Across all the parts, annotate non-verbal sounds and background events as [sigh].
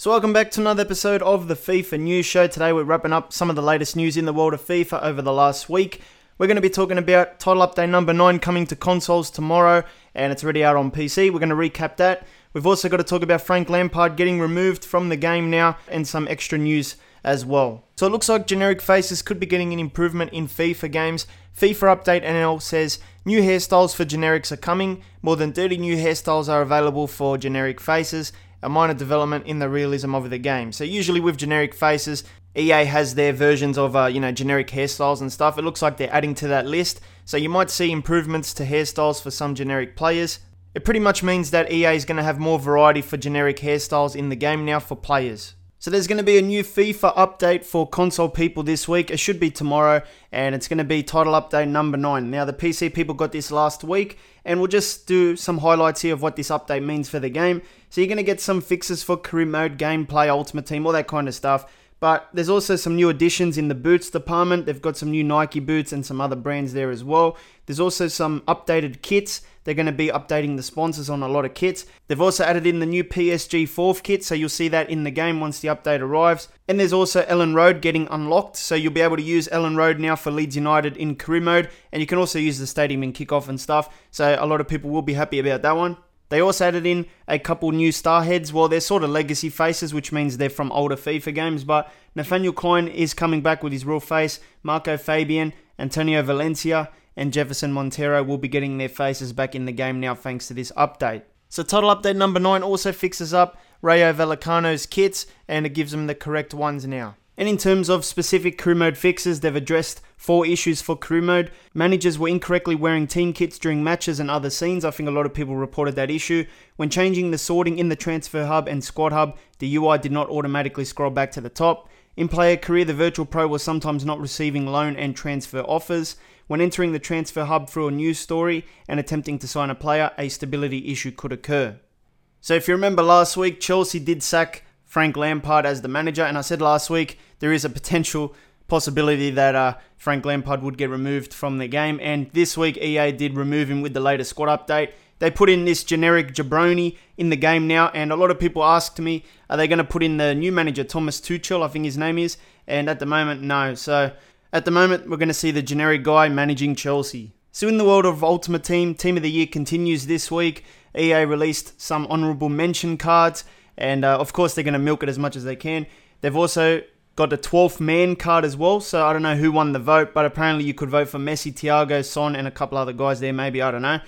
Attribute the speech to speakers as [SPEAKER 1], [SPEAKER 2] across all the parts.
[SPEAKER 1] So, welcome back to another episode of the FIFA News Show. Today, we're wrapping up some of the latest news in the world of FIFA over the last week. We're going to be talking about title update number 9 coming to consoles tomorrow, and it's already out on PC. We're going to recap that. We've also got to talk about Frank Lampard getting removed from the game now, and some extra news as well. So, it looks like generic faces could be getting an improvement in FIFA games. FIFA Update NL says new hairstyles for generics are coming. More than 30 new hairstyles are available for generic faces a minor development in the realism of the game. So usually with generic faces, EA has their versions of uh, you know generic hairstyles and stuff. It looks like they're adding to that list. So you might see improvements to hairstyles for some generic players. It pretty much means that EA is going to have more variety for generic hairstyles in the game now for players. So there's going to be a new FIFA update for console people this week. It should be tomorrow, and it's going to be title update number 9. Now the PC people got this last week, and we'll just do some highlights here of what this update means for the game. So you're going to get some fixes for career mode, gameplay, ultimate team, all that kind of stuff. But there's also some new additions in the boots department. They've got some new Nike boots and some other brands there as well. There's also some updated kits. They're going to be updating the sponsors on a lot of kits. They've also added in the new PSG 4th kit, so you'll see that in the game once the update arrives. And there's also Elland Road getting unlocked, so you'll be able to use Elland Road now for Leeds United in career mode, and you can also use the stadium in kickoff and stuff. So a lot of people will be happy about that one. They also added in a couple new star heads. Well, they're sort of legacy faces, which means they're from older FIFA games. But Nathaniel Clyne is coming back with his real face. Marco Fabian, Antonio Valencia, and Jefferson Montero will be getting their faces back in the game now thanks to this update. So, total update number 9 also fixes up Rayo Vallecano's kits and it gives them the correct ones now. And in terms of specific career mode fixes, they've addressed four issues for career mode. Managers were incorrectly wearing team kits during matches and other scenes. I think a lot of people reported that issue. When changing the sorting in the transfer hub and squad hub, the UI did not automatically scroll back to the top. In player career, the virtual pro was sometimes not receiving loan and transfer offers. When entering the transfer hub through a news story and attempting to sign a player, a stability issue could occur. So if you remember last week, Chelsea did sack Frank Lampard as the manager. And I said last week there is a potential possibility that uh, Frank Lampard would get removed from the game. And this week EA did remove him with the latest squad update. They put in this generic jabroni in the game now, and a lot of people asked me, are they going to put in the new manager, Thomas Tuchel, I think his name is? And at the moment, no. So at the moment, we're going to see the generic guy managing Chelsea. So in the world of Ultimate Team, Team of the Year continues this week. EA released some honourable mention cards. And uh, of course, they're going to milk it as much as they can. They've also got the 12th man card as well. So I don't know who won the vote, but apparently you could vote for Messi, Thiago, Son, and a couple other guys there, maybe. I don't know.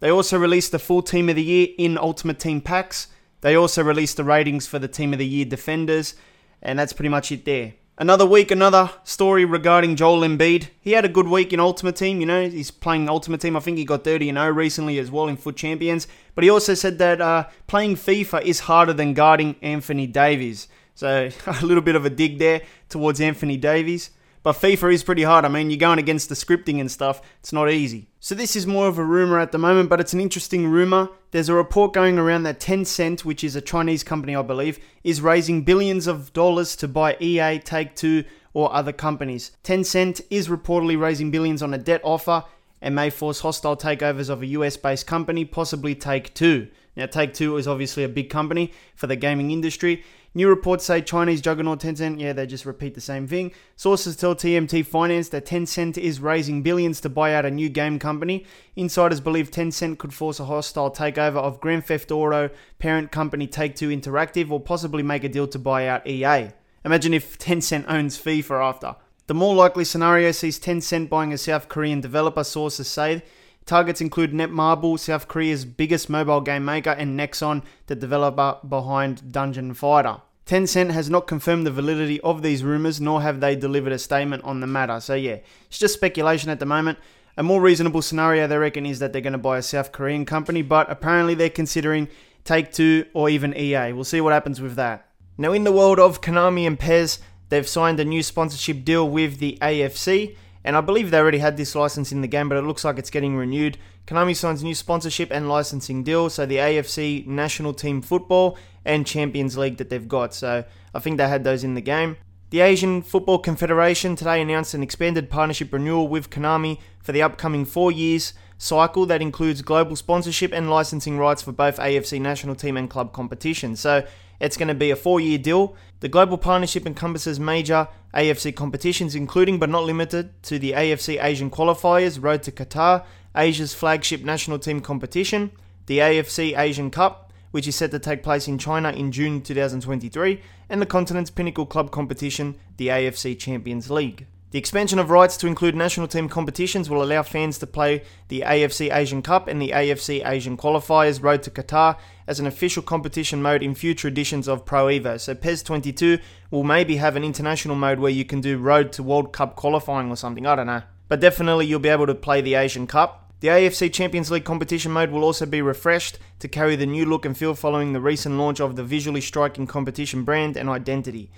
[SPEAKER 1] They also released the full team of the year in Ultimate Team packs. They also released the ratings for the team of the year defenders. And that's pretty much it there. Another week, another story regarding Joel Embiid. He had a good week in Ultimate Team. You know, he's playing Ultimate Team. I think he got 30 and 0 recently as well in FUT Champions. But he also said that uh, playing FIFA is harder than guarding Anthony Davis. So [laughs] a little bit of a dig there towards Anthony Davis. But FIFA is pretty hard. I mean, you're going against the scripting and stuff. It's not easy. So this is more of a rumor at the moment, but it's an interesting rumor. There's a report going around that Tencent, which is a Chinese company, I believe, is raising billions of dollars to buy EA, Take Two, or other companies. Tencent is reportedly raising billions on a debt offer and may force hostile takeovers of a US based company, possibly Take Two. Now, Take Two is obviously a big company for the gaming industry. New reports say Chinese juggernaut Tencent, yeah, they just repeat the same thing. Sources tell TMT Finance that Tencent is raising billions to buy out a new game company. Insiders believe Tencent could force a hostile takeover of Grand Theft Auto parent company Take Two Interactive or possibly make a deal to buy out EA. Imagine if Tencent owns FIFA after. The more likely scenario sees Tencent buying a South Korean developer, sources say. Targets include Netmarble, South Korea's biggest mobile game maker, and Nexon, the developer behind Dungeon Fighter. Tencent has not confirmed the validity of these rumours, nor have they delivered a statement on the matter. So, yeah, it's just speculation at the moment. A more reasonable scenario, they reckon, is that they're going to buy a South Korean company, but apparently they're considering Take Two or even EA. We'll see what happens with that. Now, in the world of Konami and PES, they've signed a new sponsorship deal with the AFC. And I believe they already had this license in the game, but it looks like it's getting renewed. Konami signs new sponsorship and licensing deal, so the AFC National Team Football and Champions League that they've got. So I think they had those in the game. The Asian Football Confederation today announced an expanded partnership renewal with Konami for the upcoming four years cycle that includes global sponsorship and licensing rights for both AFC national team and club competitions. So It's going to be a four year deal. The global partnership encompasses major AFC competitions, including but not limited to the AFC Asian Qualifiers, Road to Qatar, Asia's flagship national team competition, the AFC Asian Cup, which is set to take place in China in June 2023, and the continent's pinnacle club competition, the AFC Champions League. The expansion of rights to include national team competitions will allow fans to play the AFC Asian Cup and the AFC Asian Qualifiers Road to Qatar as an official competition mode in future editions of Pro Evo. So PES 22 will maybe have an international mode where you can do Road to World Cup qualifying or something, I don't know. But definitely you'll be able to play the Asian Cup. The AFC Champions League competition mode will also be refreshed to carry the new look and feel following the recent launch of the visually striking competition brand and identity.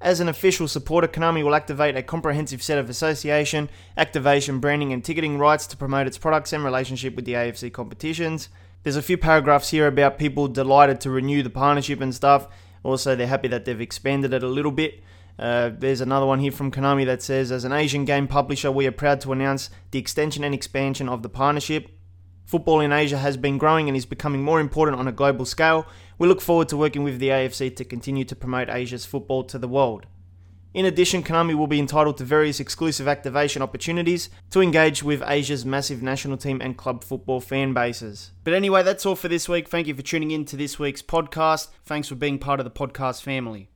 [SPEAKER 1] As an official supporter, Konami will activate a comprehensive set of association, activation, branding, and ticketing rights to promote its products and relationship with the AFC competitions. There's a few paragraphs here about people delighted to renew the partnership and stuff. Also, they're happy that they've expanded it a little bit. Uh, there's another one here from Konami that says, As an Asian game publisher, we are proud to announce the extension and expansion of the partnership. Football in Asia has been growing and is becoming more important on a global scale. We look forward to working with the AFC to continue to promote Asia's football to the world. In addition, Konami will be entitled to various exclusive activation opportunities to engage with Asia's massive national team and club football fan bases. But anyway, that's all for this week. Thank you for tuning in to this week's podcast. Thanks for being part of the podcast family.